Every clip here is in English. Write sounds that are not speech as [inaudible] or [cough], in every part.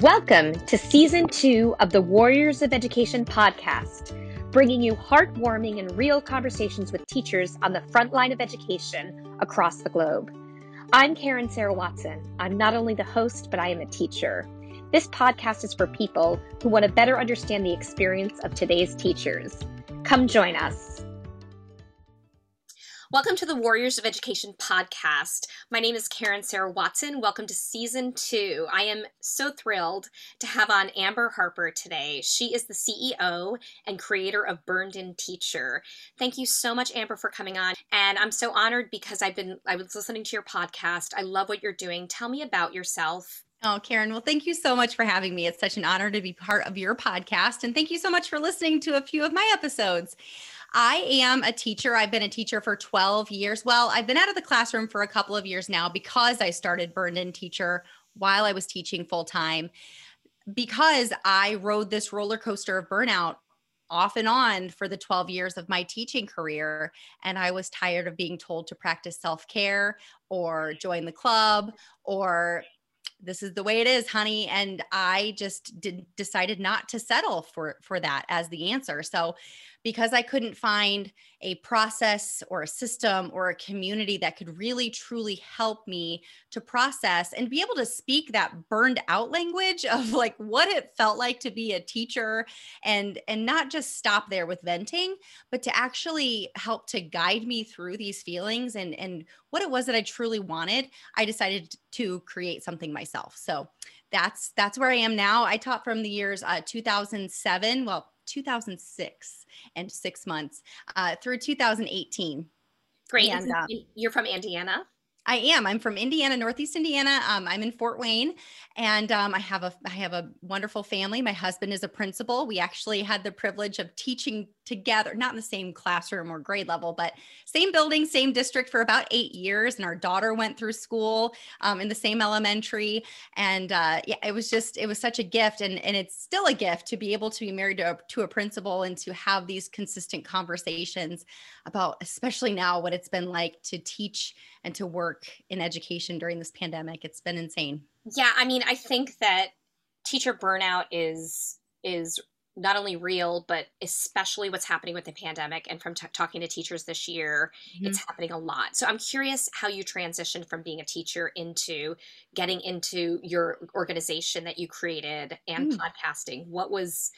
Welcome to season two of the Warriors of Education podcast, bringing you heartwarming and real conversations with teachers on the front line of education across the globe. I'm Karen Sarah Watson. I'm not only the host, but I am a teacher. This podcast is for people who want to better understand the experience of today's teachers. Come join us. Welcome to the Warriors of Education podcast. My name is Karen Sarah Watson. Welcome to season two. I am so thrilled to have on Amber Harper today. She is the CEO and creator of Burned In Teacher. Thank you so much, Amber, for coming on. And I'm so honored because I've been I was listening to your podcast. I love what you're doing. Tell me about yourself. Oh, Karen, well, thank you so much for having me. It's such an honor to be part of your podcast. And thank you so much for listening to a few of my episodes. I am a teacher. I've been a teacher for 12 years. Well, I've been out of the classroom for a couple of years now because I started Burned In Teacher while I was teaching full time. Because I rode this roller coaster of burnout off and on for the 12 years of my teaching career. And I was tired of being told to practice self care or join the club or this is the way it is honey and i just did, decided not to settle for for that as the answer so because I couldn't find a process or a system or a community that could really truly help me to process and be able to speak that burned out language [laughs] of like what it felt like to be a teacher and and not just stop there with venting but to actually help to guide me through these feelings and and what it was that I truly wanted I decided to create something myself. So that's that's where I am now. I taught from the years uh, 2007 well 2006 and six months uh, through 2018. Great. And, uh, you're from Indiana? I am. I'm from Indiana, Northeast Indiana. Um, I'm in Fort Wayne, and um, I have a I have a wonderful family. My husband is a principal. We actually had the privilege of teaching together, not in the same classroom or grade level, but same building, same district for about eight years. And our daughter went through school um, in the same elementary. And uh, yeah, it was just, it was such a gift. And, and it's still a gift to be able to be married to a, to a principal and to have these consistent conversations about, especially now, what it's been like to teach and to work in education during this pandemic. It's been insane. Yeah. I mean, I think that teacher burnout is is not only real, but especially what's happening with the pandemic. And from t- talking to teachers this year, mm-hmm. it's happening a lot. So I'm curious how you transitioned from being a teacher into getting into your organization that you created and mm. podcasting. What was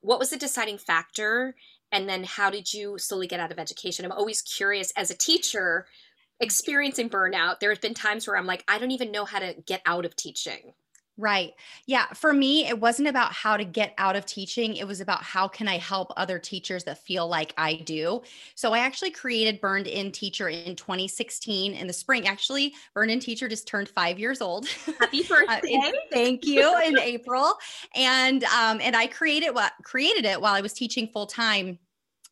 what was the deciding factor? And then how did you slowly get out of education? I'm always curious as a teacher experiencing burnout. There have been times where I'm like, I don't even know how to get out of teaching. Right. Yeah. For me, it wasn't about how to get out of teaching. It was about how can I help other teachers that feel like I do. So I actually created Burned In Teacher in 2016 in the spring. Actually, Burned In Teacher just turned five years old. Happy [laughs] birthday! uh, thank you in April. And um, and I created what created it while I was teaching full time.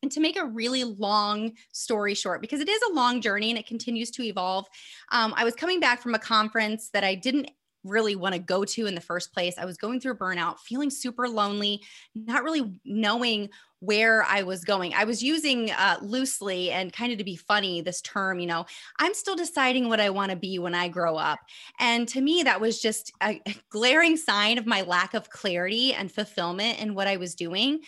And to make a really long story short, because it is a long journey and it continues to evolve, um, I was coming back from a conference that I didn't really want to go to in the first place. I was going through burnout, feeling super lonely, not really knowing where I was going. I was using uh, loosely and kind of to be funny this term, you know, I'm still deciding what I want to be when I grow up. And to me, that was just a glaring sign of my lack of clarity and fulfillment in what I was doing.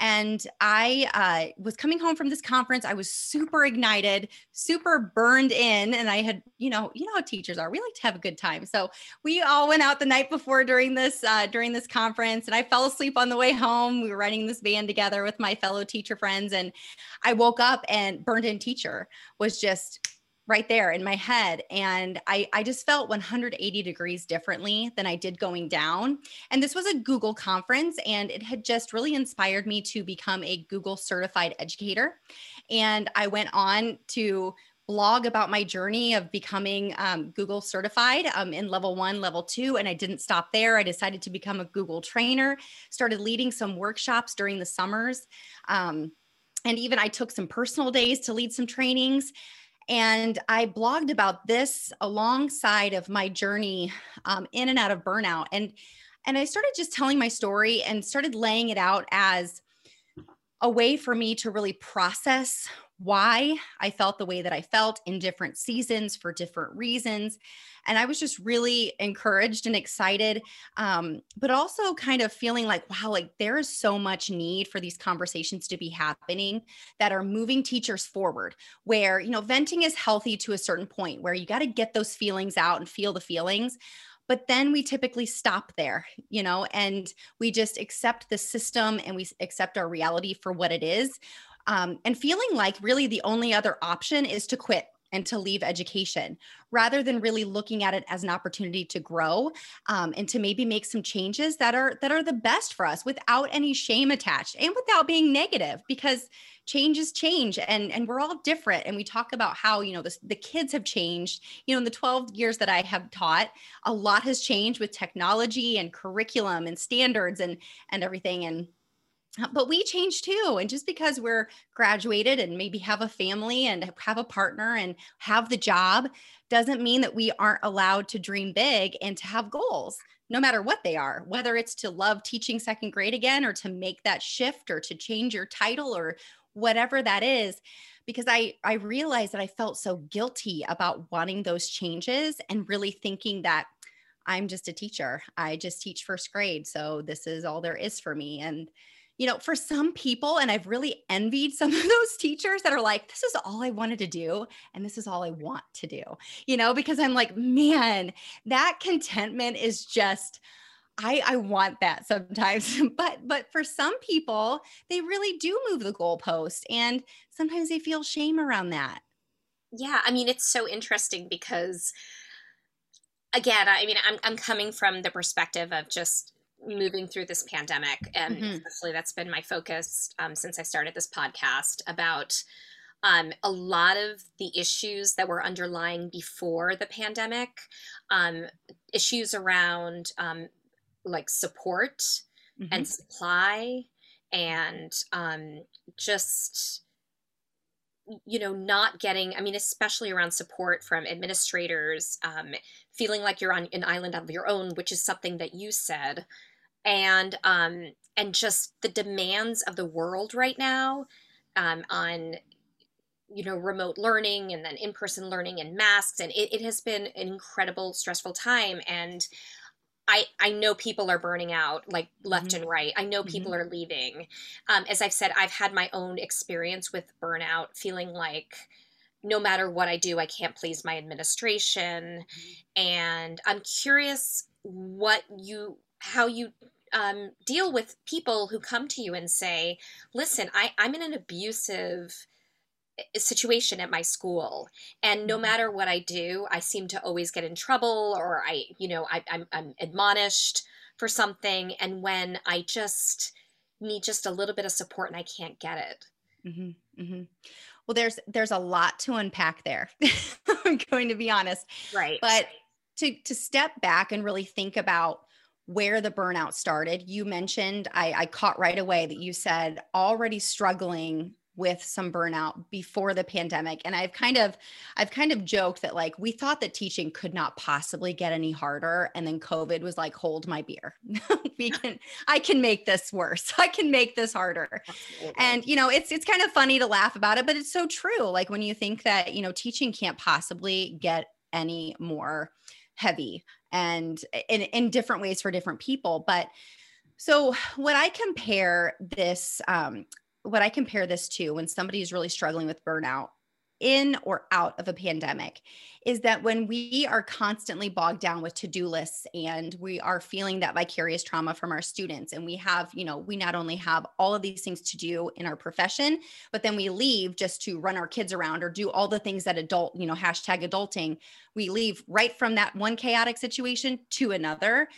And I uh, was coming home from this conference. I was super ignited, super burned in, and I had, you know, you know how teachers are. We like to have a good time. So we all went out the night before during this uh, during this conference, and I fell asleep on the way home. We were running this band together with my fellow teacher friends, and I woke up and burned in teacher was just right there in my head. And I, I just felt 180 degrees differently than i did going down. And this was a google conference and it had just really inspired me to become a google certified educator. And i went on to blog about my journey of becoming um, google certified um, in level one level two and i didn't stop there i decided to become a google trainer started leading some workshops during the summers um, and even i took some personal days to lead some trainings and I blogged about this alongside of my journey um, in and out of burnout. And and I started just telling my story and started laying it out as a way for me to really process why I felt the way that I felt in different seasons for different reasons. And I was just really encouraged and excited, um, but also kind of feeling like, wow, like there is so much need for these conversations to be happening that are moving teachers forward. Where, you know, venting is healthy to a certain point where you got to get those feelings out and feel the feelings but then we typically stop there you know and we just accept the system and we accept our reality for what it is um, and feeling like really the only other option is to quit and to leave education rather than really looking at it as an opportunity to grow um, and to maybe make some changes that are that are the best for us without any shame attached and without being negative because change is change and and we're all different. And we talk about how you know the, the kids have changed. You know in the 12 years that i have taught a lot has changed with technology and curriculum and standards and and everything. And Uh, but we change too and just because we're graduated and maybe have a family and have a partner and have the job doesn't mean that we aren't allowed to dream big and to have goals no matter what they are whether it's to love teaching second grade again or to make that shift or to change your title or whatever that is. Because i i realized that i felt so guilty about wanting those changes and really thinking that i'm just a teacher. I just teach first grade so this is all there is for me. And you know, for some people, and I've really envied [laughs] some of those teachers that are like, this is all I wanted to do, and this is all I want to do, you know, because I'm like, man, that contentment is just, I, I want that sometimes, [laughs] but but for some people, they really do move the goalpost, and sometimes they feel shame around that. Yeah, I mean, it's so interesting because, again, I mean, I'm I'm coming from the perspective of just moving through this pandemic and mm-hmm. especially that's been my focus um, since i started this podcast about um, a lot of the issues that were underlying before the pandemic um, issues around um, like support mm-hmm. and supply and um, just you know not getting i mean especially around support from administrators um, feeling like you're on an island of your own which is something that you said and um, and just the demands of the world right now um, on you know remote learning and then in-person learning and masks and it, it has been an incredible stressful time and I, I know people are burning out like left mm-hmm. and right. I know people mm-hmm. are leaving. Um, as I've said, I've had my own experience with burnout, feeling like no matter what I do, I can't please my administration. Mm-hmm. And I'm curious what you how you um, deal with people who come to you and say, listen, I, I'm in an abusive eh, situation at my school and no mm-hmm. matter what i do i seem to always get in trouble or i you know I, I'm, I'm admonished for something and when i just need just a little bit of support and i can't get it mm-hmm, mm-hmm. well there's there's a lot to unpack there [laughs] i'm going to be honest right but to to step back and really think about where the burnout started. You mentioned, I, I caught right away that you said already struggling with some burnout before the pandemic and i've kind of i've kind of joked that like we thought that teaching could not possibly get any harder and then covid was like hold my beer [laughs] we can i can make this worse [laughs] i can make this harder Absolutely. and you know it's it's kind of funny to laugh about it but it's so true like when you think that you know teaching can't possibly get any more heavy and in, in different ways for different people. But so what I compare this, um, what I compare this to when somebody is really struggling with burnout in or out of a pandemic is that when we are constantly bogged down with to-do lists and we are feeling that vicarious trauma from our students and we have you know we not only have all of these things to do in our profession but then we leave just to run our kids around or do all the things that adult you know hashtag adulting we leave right from that one chaotic situation to another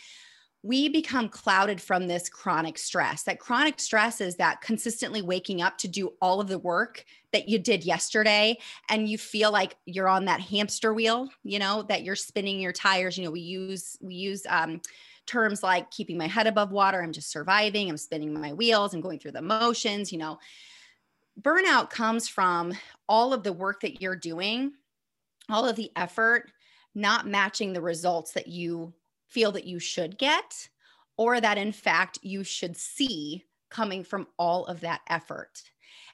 we become clouded from this chronic stress. That chronic stress is that consistently waking up to do all of the work that you did yesterday and you feel like you're on that hamster wheel, you know, that you're spinning your tires. You know, we use we use um terms like keeping my head above water, I'm just surviving, I'm spinning my wheels, I'm going through the motions, you know. Burnout comes from all of the work that you're doing, all of the effort not matching the results that you feel that you should get or that in fact you should see coming from all of that effort.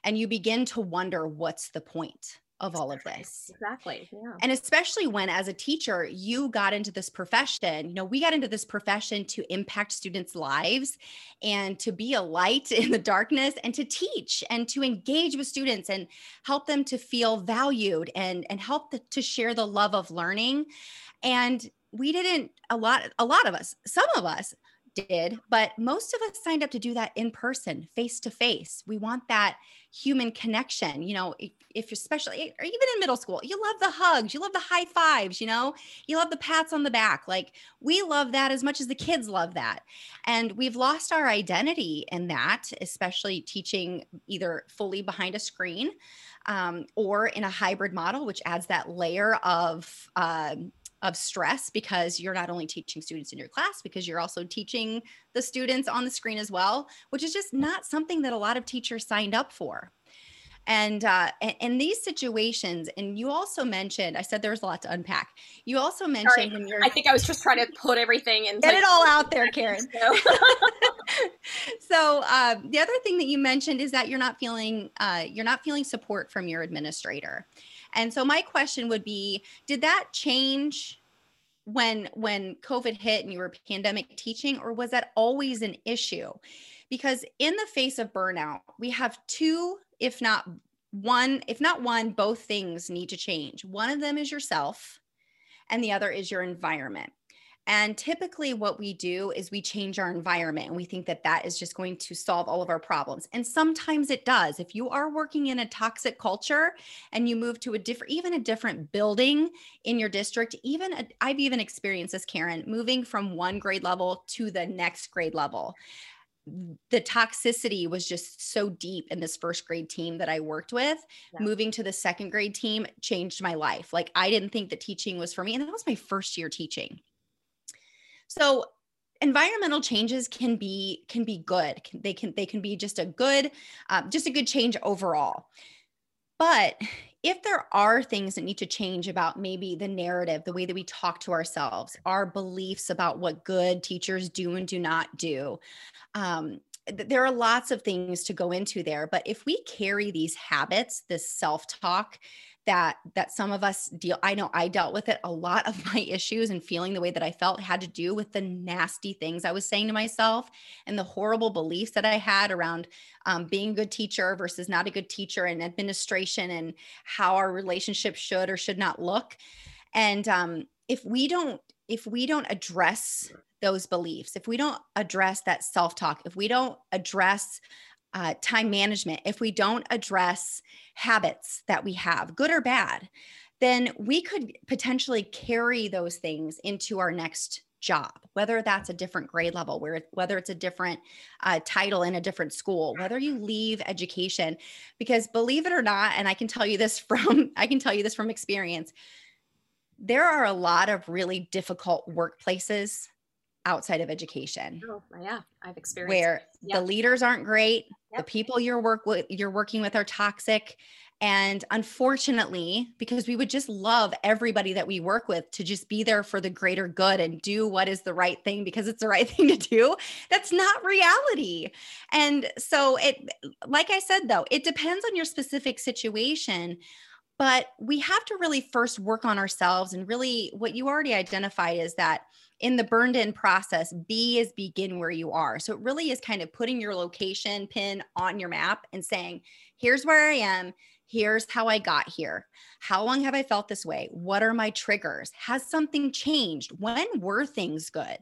and you begin to wonder what's the point of all of this. Exactly. Yeah. And especially when, as a teacher, you got into this profession, you know, we got into this profession to impact students' lives and to be a light [laughs] in the darkness and to teach and to engage with students and help them to feel valued and, and help the, to share the love of learning. And we didn't, a lot, a lot of us, some of us did, but most of us signed up to do that in person, face to face. We want that human connection. You know, if, if you're especially, or even in middle school, you love the hugs, you love the high fives, you know, you love the pats on the back. Like we love that as much as the kids love that. And we've lost our identity in that, especially teaching either fully behind a screen um, or in a hybrid model, which adds that layer of, um, of stress because you're not only teaching students in your class because you're also teaching the students on the screen as well which is just not something that a lot of teachers signed up for. And uh, in these situations and you also mentioned i said there's a lot to unpack. You also mentioned Sorry, i think i was just trying to put everything in get like, it all out there karen. [laughs] So. [laughs] Um, the other thing that you mentioned is that you're not feeling uh, you're not feeling support from your administrator and so my question would be, did that change when when COVID hit and you were pandemic teaching, or was that always an issue? Because in the face of burnout, we have two, if not one, if not one, both things need to change. One of them is yourself, and the other is your environment. And typically, what we do is we change our environment and we think that that is just going to solve all of our problems. And sometimes it does. If you are working in a toxic culture and you move to a different, even a different building in your district, even i I've even experienced this, Karen, moving from one grade level to the next grade level the toxicity was just so deep in this first grade team that I worked with. Yeah. Moving to the second grade team changed my life. Like I didn't think that teaching was for me. And that was my first year teaching. So environmental changes can be can be good. They can they can be just a good uh, just a good change overall. But if there are things that need to change about maybe the narrative the way that we talk to ourselves our beliefs about what good teachers do and do not do um, there are lots of things to go into there. But if we carry these habits this self-talk that that some of us deal i know i dealt with it a lot of my issues and feeling the way that i felt had to do with the nasty things i was saying to myself and the horrible beliefs that i had around um, being a good teacher versus not a good teacher and administration and how our relationship should or should not look. And um, if we don't if we don't address those beliefs if we don't address that self-talk if we don't address uh, time management, if we don't address habits that we have, good or bad, then we could potentially carry those things into our next job, whether that's a different grade level, where whether it's a different uh, title in a different school, whether you leave education, because believe it or not, and I can tell you this [laughs] from I can tell you this from experience, there are a lot of really difficult workplaces outside of education. Oh, yeah, I've experienced where the leaders aren't great, yep. the people you're work with you're working with are toxic, and unfortunately, because we would just love everybody that we work with to just be there for the greater good and do what is the right thing because it's the right [laughs] thing to do, that's not reality. And so it like I said though, it depends on your specific situation. But we have to really first work on ourselves and really what you already identified is that in the burned in process, B is begin where you are. So it really is kind of putting your location pin on your map and saying, here's where I am. Here's how I got here. How long have I felt this way? What are my triggers? Has something changed? When were things good?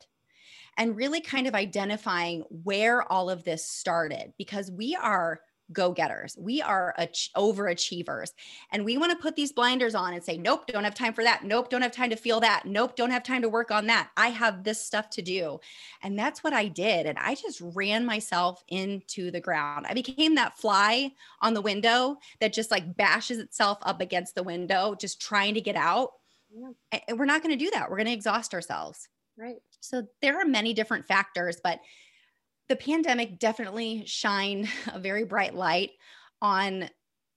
And really kind of identifying where all of this started because we are go getters. We are ach- overachievers. And we want to put these blinders on and say, nope, don't have time for that. Nope, don't have time to feel that. Nope, don't have time to work on that. I have this stuff to do. And that's what I did. And I just ran myself into the ground. I became that fly on the window that just like bashes itself up against the window, just trying to get out. Yeah. And we're not going to do that. We're going to exhaust ourselves. Right. So there are many different factors, but the pandemic definitely shined [laughs] a very bright light on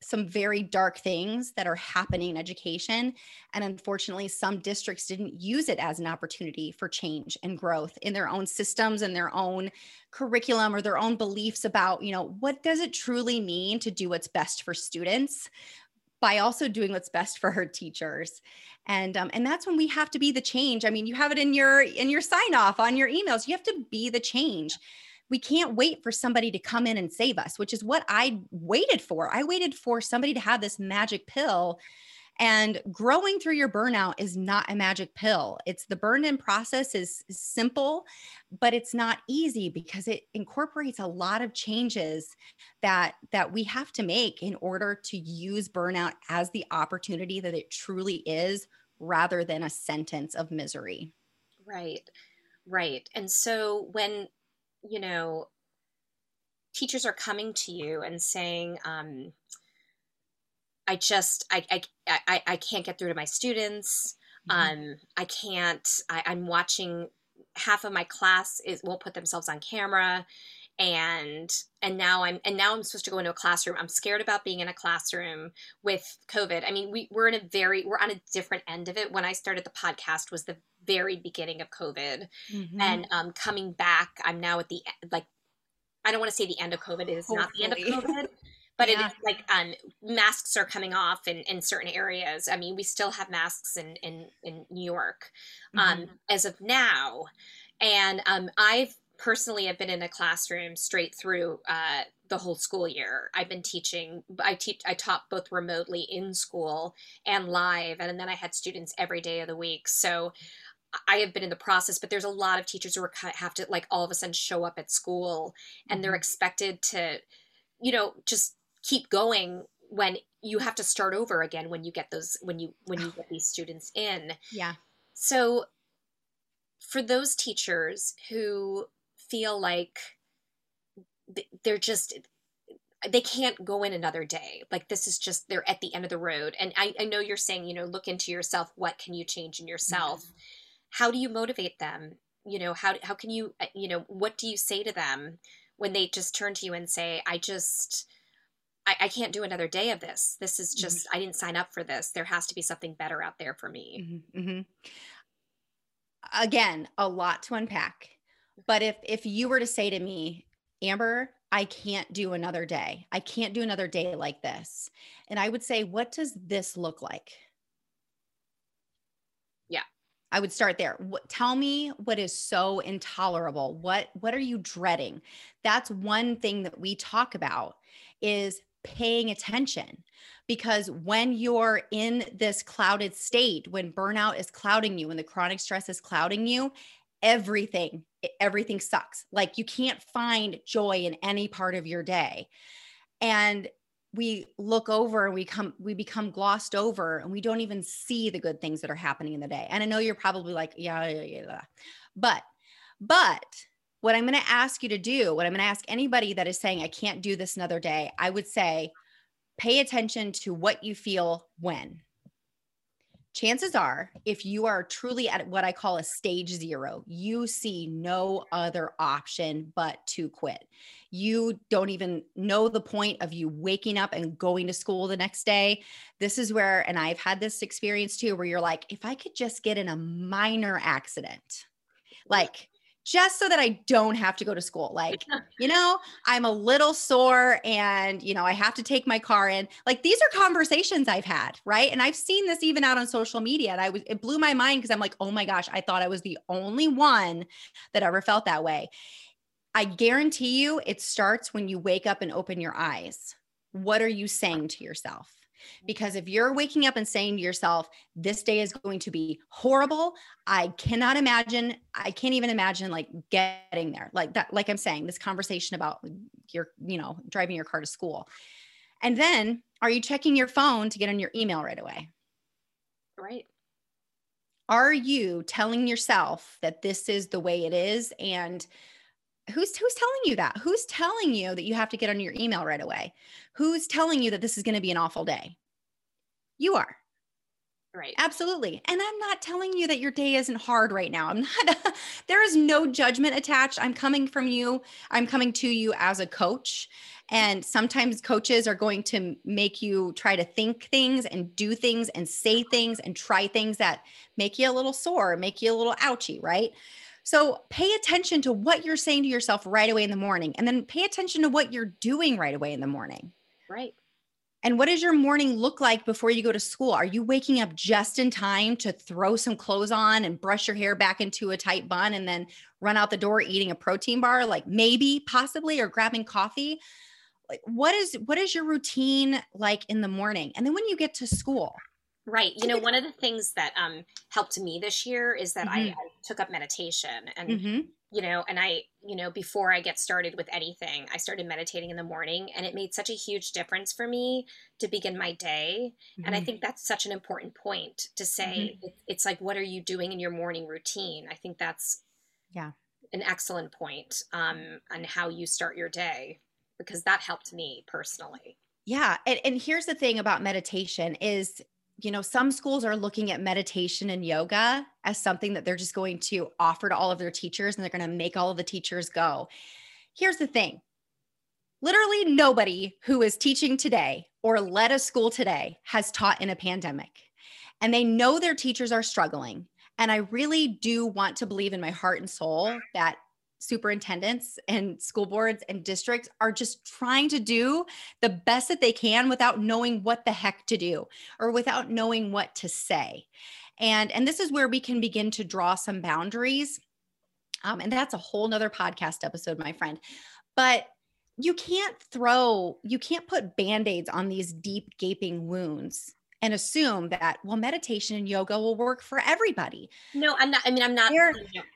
some very dark things that are happening in education. And unfortunately, some districts didn't use it as an opportunity for change and growth in their own systems and their own curriculum or their own beliefs about, you know, what does it truly mean to do what's best for students by also doing what's best for her teachers. And um, and that's when we have to be the change. I mean you have it in your in your sign off on your emails. You have to be the change we can't wait for somebody to come in and save us, which is what I waited for. I waited for somebody to have this magic pill. And growing through your burnout is not a magic pill. It's the burn in process is, simple, but it's not easy because it incorporates a lot of changes that that we have to make in order to use burnout as the opportunity that it truly is rather than a sentence of misery. Right. Right. And so when you know, teachers are coming to you and saying, um, I just, I, I, I, I can't get through to my students. Mm-hmm. Um, I can't, I, I'm watching half of my class is won't put themselves on camera and and now i'm and now i'm supposed to go into a classroom i'm scared about being in a classroom with covid i mean we, we're in a very we're on a different end of it when i started the podcast was the very beginning of COVID. Mm-hmm. And um, coming back, I'm now at the like, I don't want to say the end of COVID. It is Hopefully. not the end of COVID. But yeah. it is like um, masks are coming off in, in certain areas. I mean, we still have masks in in, in New York um, mm-hmm. as of now, and um, I've personally have been in a classroom straight through uh, the whole school year. I've been teaching. I teach. I taught both remotely in school and live, and then I had students every day of the week. So I have been in the process, but there's a lot of teachers who are, have to like all of a sudden show up at school and mm-hmm. they're expected to, you know, just keep going when you have to start over again when you get those when you when you get these students in. [sighs] Yeah. So for those teachers who feel like they're just they can't go in another day. Like this is just they're at the end of the road. And i, I know you're saying you know look into yourself. What can you change in yourself? Mm-hmm. How do you motivate them? You know how how can you uh, you know what do you say to them when they just turn to you and say i just i, I can't do another day of this. This is just mm-hmm. i didn't sign up for this. There has to be something better out there for me. Mm-hmm. Mm-hmm. again a lot to unpack but if if you were to say to me amber i can't do another day i can't do another day like this and i would say what does this look like Yeah. I would start there. What, tell me what is so intolerable. What what are you dreading? That's one thing that we talk about is paying attention because when you're in this clouded state, when burnout is clouding you, when the chronic stress is clouding you, everything everything sucks. Like you can't find joy in any part of your day. And we look over and we come we become glossed over and we don't even see the good things that are happening in the day and i know you're probably like yeah yeah yeah but but what i'm going to ask you to do what i'm going to ask anybody that is saying i can't do this another day i would say pay attention to what you feel when chances are, if you are truly at what I call a stage zero, you see no other option but to quit. You don't even know the point of you waking up and going to school the next day. This is where, and I've had this experience too, where you're like, if I could just get in a minor accident, like just so that I don't have to go to school. Like, [laughs] you know, I'm a little sore and, you know, I have to take my car in. Like, these are conversations I've had, right? And I've seen this even out on social media. And I was, it blew my mind because I'm like, oh my gosh, I thought I was the only one that ever felt that way. I guarantee you it starts when you wake up and open your eyes. What are you saying to yourself? Mm-hmm. Because if you're waking up and saying to yourself, this day is going to be horrible, I cannot imagine, I can't even imagine like getting there. Like that, like I'm saying, this conversation about your, you know, driving your car to school. And then are you checking your phone to get on your email right away? Right. Are you telling yourself that this is the way it is? And who's who's telling you that? Who's telling you that you have to get on your email right away? Who's telling you that this is going to be an awful day? You are. Right. Absolutely. And i'm not telling you that your day isn't hard right now. I'm [laughs] not there is no judgment attached. I'm coming from you. I'm coming to you as a coach. And sometimes coaches are going to make you try to think things and do things and say things and try things that make you a little sore, make you a little ouchy, right? So pay attention to what you're saying to yourself right away in the morning and then pay attention to what you're doing right away in the morning. Right. And what does your morning look like before you go to school? Are you waking up just in time to throw some clothes on and brush your hair back into a tight bun and then run out the door eating a protein bar like maybe possibly or grabbing coffee? Like what is what is your routine like in the morning? And then when you get to school? Right. You know, one of the things that um helped me this year is that mm-hmm. I, I, took up meditation and mm-hmm you know and i you know before i get started with anything i started meditating in the morning and it made such a huge difference for me to begin my day mm-hmm. and i mm-hmm. think that's such an important point to say mm-hmm. it's like what are you doing in your morning routine i think that's yeah an excellent point um on how you start your day because that helped me personally yeah and, and here's the thing about meditation is you know, some schools are looking at meditation and yoga as something that they're just going to offer to all of their teachers and they're going to make all of the teachers go. Here's the thing literally nobody who is teaching today or led a school today has taught in a pandemic. And they know their teachers are struggling. And I really do want to believe in my heart and soul that superintendents and school boards and districts are just trying to do the best that they can without knowing what the heck to do or without knowing what to say. And, and this is where we can begin to draw some boundaries. Um, and that's a whole nother podcast episode, my friend. But you can't throw, you can't put band aids on these deep, gaping wounds and assume that well meditation and yoga will work for everybody. No i'm not i mean i'm not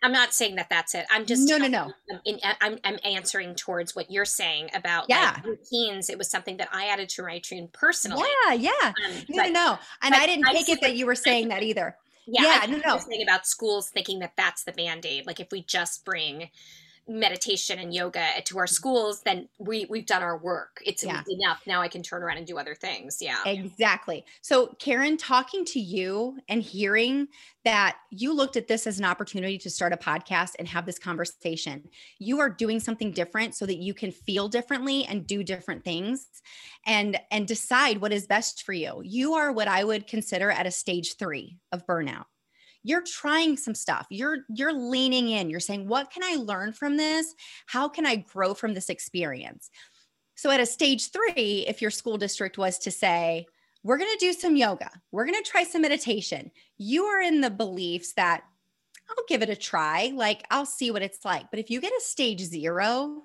i'm not saying that that's it. I'm just no no no. I'm, in, I'm, I'm answering towards what you're saying about yeah. like, routines. It was something that i added to my routine personally. Yeah yeah. Um, no but, no and i didn't take it that you were saying that either. Yeah, yeah no no. saying about schools thinking that that's the band-aid like if we just bring meditation and yoga to our mm-hmm. schools, then we we've done our work. It's yeah. enough. Now I can turn around and do other things. Yeah. Exactly. So Karen, talking to you and hearing that you looked at this as an opportunity to start a podcast and have this conversation. You are doing something different so that you can feel differently and do different things and and decide what is best for you. You are what I would consider at a stage 3 of burnout you're trying some stuff. You're you're leaning in. You're saying what can i learn from this? How can i grow from this experience? So at a stage 3 if your school district was to say we're going to do some yoga. We're going to try some meditation you are in the beliefs that I'll give it a try. Like I'll see what it's like. But if you get a stage 0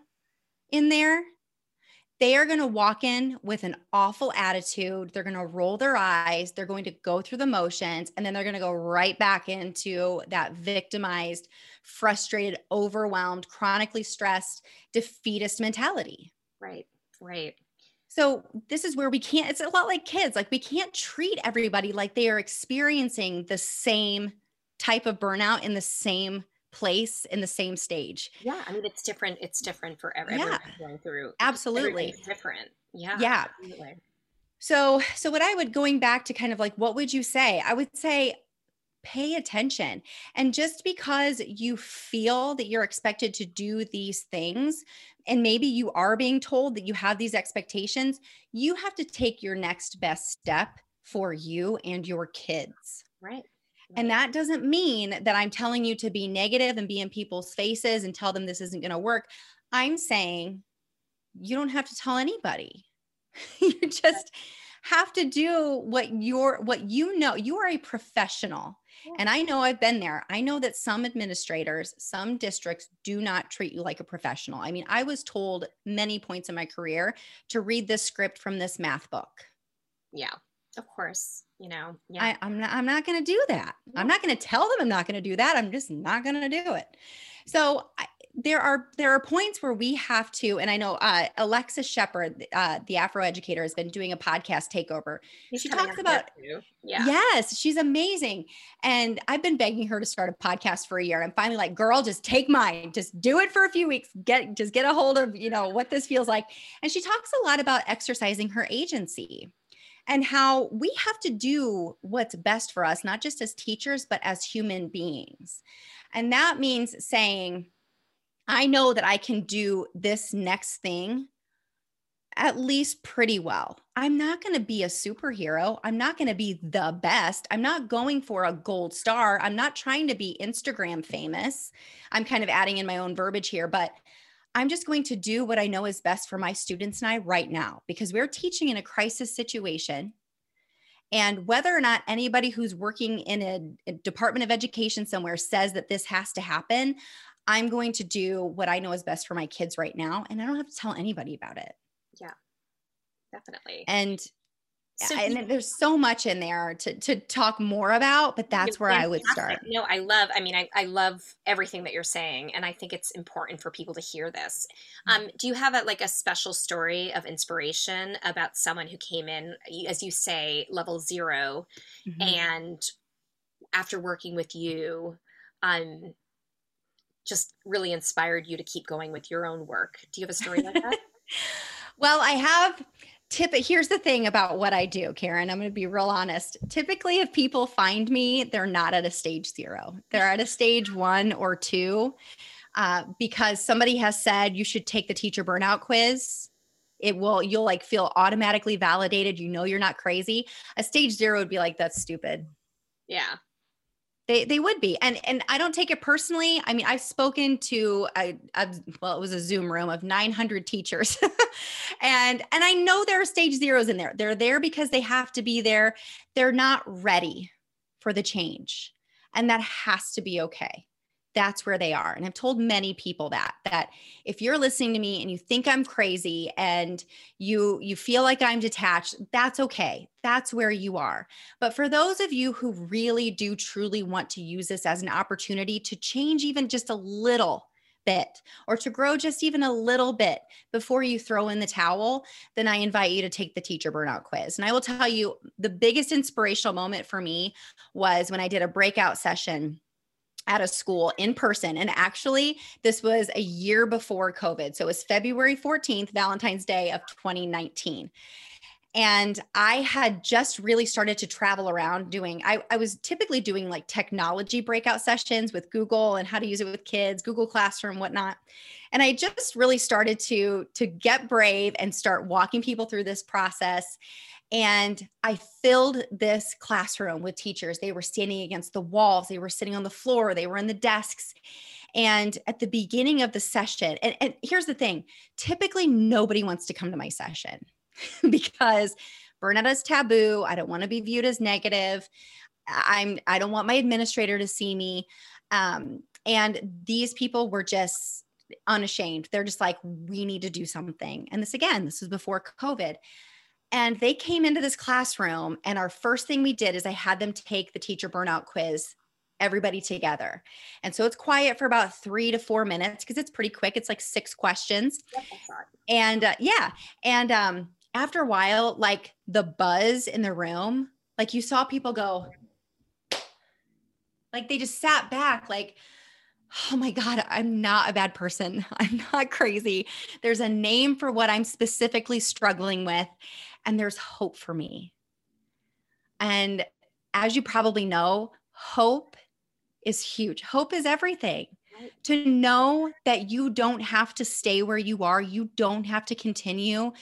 in there they are going to walk in with an awful attitude. They're going to roll their eyes. They're going to go through the motions and then they're going to go right back into that victimized, frustrated, overwhelmed, chronically stressed, defeatist mentality. Right, right. So, this is where we can't, it's a lot like kids. Like, we can't treat everybody like they are experiencing the same type of burnout in the same place in the same stage. Yeah, I mean it's different. It's different for everyone yeah. going through. Absolutely, different. Yeah, yeah. Absolutely. So, so what I would going back to kind of like what would you say? I would say pay attention. And just because you feel that you're expected to do these things, and maybe you are being told that you have these expectations, you have to take your next best step for you and your kids. Right. And that doesn't mean that I'm telling you to be negative and be in people's faces and tell them this isn't going to work. I'm saying you don't have to tell anybody. [laughs] you just have to do what you're what you know. You are a professional. And I know I've been there. I know that some administrators, some districts do not treat you like a professional. I mean, I was told many points in my career to read this script from this math book. Yeah, of course you know yeah. I, am not i'm not going to do that. Yeah. i'm not going to tell them i'm not going to do that. I'm just not going to do it. So I, there are there are points where we have to and i know uh, alexis shepard uh, the afro educator has been doing a podcast takeover. She's she talks about yeah. Yes she's amazing. And i've been begging her to start a podcast for a year and i'm finally like girl just take mine. Just do it for a few weeks. Get just get a hold of you know what this feels like. And she talks a lot about exercising her agency and how we have to do what's best for us, not just as teachers, but as human beings. And that means saying, I know that I can do this next thing at least pretty well. I'm not going to be a superhero. I'm not going to be the best. I'm not going for a gold star. I'm not trying to be Instagram famous. I'm kind of adding in my own verbiage here, but I'm just going to do what I know is best for my students and I right now because we're teaching in a crisis situation. And whether or not anybody who's working in a, a, Department of Education somewhere says that this has to happen, I'm going to do what I know is best for my kids right now. And I don't have to tell anybody about it. Yeah, definitely. And so and there's so much in there to, to talk more about, but that's where fantastic. I would start. You know, I love, I mean, I, I love everything that you're saying. And I think it's important for people to hear this. Mm-hmm. Um, do you have a, like a special story of inspiration about someone who came in, as you say, level 0 mm-hmm. and after working with you, um, just really inspired you to keep going with your own work? Do you have a story like that? [laughs] well, I have tip here's the thing about what I do, Karen. I'm going to be real honest. Typically, if people find me, they're not at a stage zero, they're at a stage one or two uh, because somebody has said you should take the teacher burnout quiz. It will, you'll like feel automatically validated. You know, you're not crazy. A stage zero would be like, that's stupid. Yeah. They, they would be and and i don't take it personally. I mean i've spoken to a, a well it was a zoom room of 900 teachers [laughs] and and i know there are stage zeros in there. They're there because they have to be there. They're not ready for the change and that has to be okay that's where they are and i've told many people that that if you're listening to me and you think i'm crazy and you you feel like i'm detached that's okay that's where you are but for those of you who really do truly want to use this as an opportunity to change even just a little bit or to grow just even a little bit before you throw in the towel, then I invite you to take the teacher burnout quiz. And I will tell you the biggest inspirational moment for me was when I did a breakout session at a school in person. And actually, this was a year before COVID. So it was February 14th, Valentine's Day of 2019. And I had just really started to travel around doing, I, I was typically doing like technology breakout sessions with Google and how to use it with kids, Google Classroom, whatnot. And I just really started to, to get brave and start walking people through this process. And I filled this classroom with teachers. They were standing against the walls, they were sitting on the floor, they were in the desks. And at the beginning of the session, and, and here's the thing typically nobody wants to come to my session [laughs] because burnout is taboo. I don't want to be viewed as negative. I'm I don't want my administrator to see me. Um, and these people were just unashamed. They're just like, we need to do something. And this again, this was before COVID. And they came into this classroom, and our first thing we did is I had them take the teacher burnout quiz, everybody together. And so it's quiet for about three to four minutes because it's pretty quick. It's like six questions. and uh, yeah. And um, after a while, like the buzz in the room, like you saw people go, like they just sat back, like, oh my God, I'm not a bad person. [laughs] I'm not crazy. There's a name for what I'm specifically struggling with and there's hope for me. And as you probably know, hope is huge. Hope is everything. To know that you don't have to stay where you are, you don't have to continue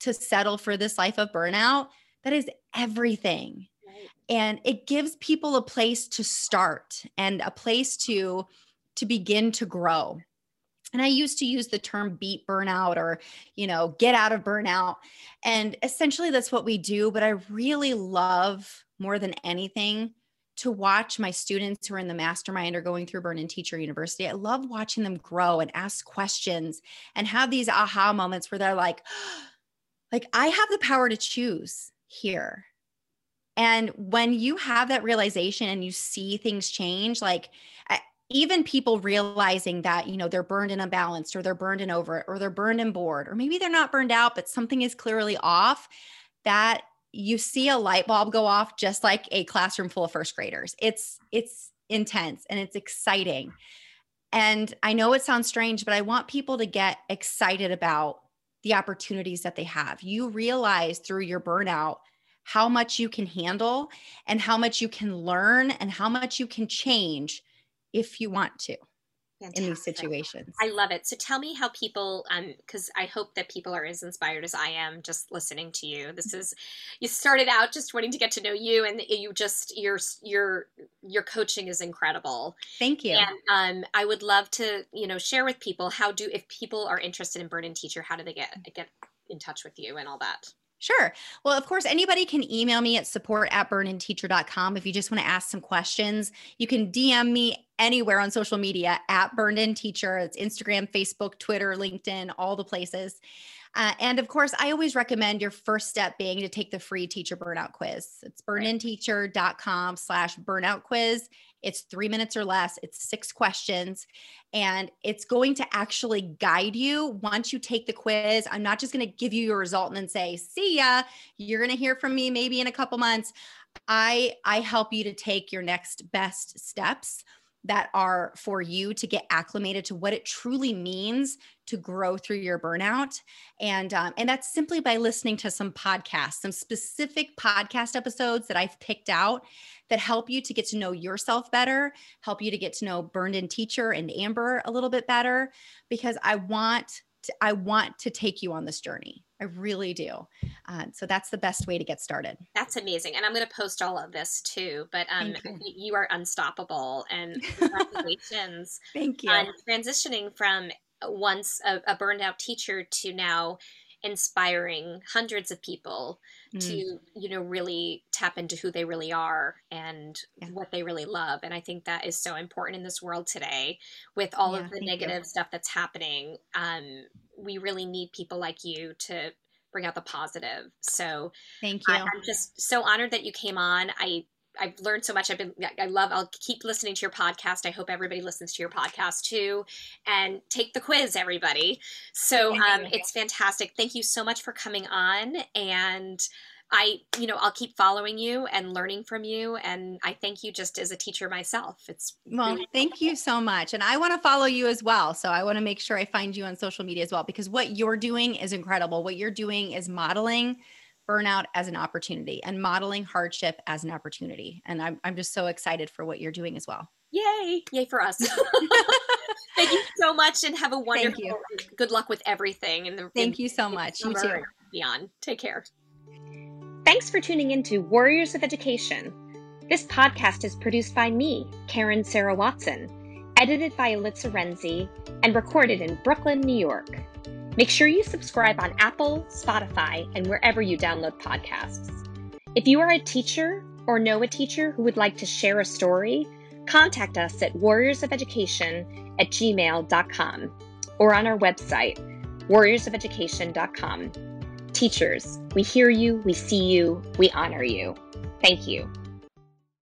to settle for this life of burnout, that is everything. Right. And it gives people a place to start and a place to to begin to grow and i used to use the term beat burnout or you know get out of burnout and essentially that's what we do but i really love more than anything to watch my students who are in the mastermind or going through burn in teacher university i love watching them grow and ask questions and have these aha moments where they're like like i have the power to choose here. And when you have that realization and you see things change like even people realizing that you know they're burned and unbalanced or they're burned and over it or they're burned and bored or maybe they're not burned out but something is clearly off that you see a light bulb go off just like a classroom full of first graders. It's it's intense and it's exciting. And i know it sounds strange but i want people to get excited about the opportunities that they have you realize through your burnout how much you can handle and how much you can learn and how much you can change if you want to. Fantastic. in these situations. I love it. So tell me how people, um, because I hope that people are as inspired as I am just listening to you. This is, you started out just wanting to get to know you, and you just your your your coaching is incredible. Thank you. And um, I would love to, you know, share with people how do if people are interested in Burn In Teacher, how do they get get in touch with you and all that? Sure. Well, of course, anybody can email me at support at burnedinteacher.com if you just want to ask some questions. You can DM me anywhere on social media at burned teacher. It's Instagram, Facebook, Twitter, LinkedIn, all the places. Uh, and of course, I always recommend your first step being to take the free teacher burnout quiz. It's burnedinteacher.com slash burnout quiz. It's three minutes or less. It's six questions and it's going to actually guide you once you take the quiz. I'm not just going to give you your result and then say, see ya. You're going to hear from me maybe in a couple months. I I help you to take your next best steps that are for you to get acclimated to what it truly means to grow through your burnout. And um, and that's simply by listening to some podcasts some specific podcast episodes that i've picked out that help you to get to know yourself better help you to get to know burned in teacher and amber a little bit better because i want to, i want to take you on this journey I really do. Uh, so that's the best way to get started. That's amazing. And I'm going to post all of this too. But um, you. you. are unstoppable. And [laughs] congratulations. Thank you. On transitioning from once a, a burned out teacher to now inspiring hundreds of people mm. to you know really tap into who they really are and yeah. what they really love and i think that is so important in this world today with all yeah, of the negative you. stuff that's happening um, we really need people like you to bring out the positive so thank you I, i'm just so honored that you came on i I've learned so much. I've been, I love, I'll keep listening to your podcast. I hope everybody listens to your podcast too. And take the quiz, everybody. So um, it's fantastic. Thank you so much for coming on. And I, you know, I'll keep following you and learning from you. And I thank you just as a teacher myself. It's well, really thank you so much. And I want to follow you as well. So I want to make sure I find you on social media as well, because what you're doing is incredible. What you're doing is modeling burnout as an opportunity and modeling hardship as an opportunity. And I'm, I'm just so excited for what you're doing as well. Yay. Yay for us. [laughs] [laughs] Thank you so much and have a wonderful good luck with everything. And Thank in, you so much. You too. Beyond. Take care. Thanks for tuning in to Warriors of Education. This podcast is produced by me, Karen Sarah Watson, edited by Elitza Renzi, and recorded in Brooklyn, New York. Make sure you subscribe on Apple, Spotify, and wherever you download podcasts. If you are a teacher or know a teacher who would like to share a story, contact us at warriorsofeducation at gmail.com or on our website, warriorsofeducation.com. Teachers, we hear you, we see you, we honor you. Thank you.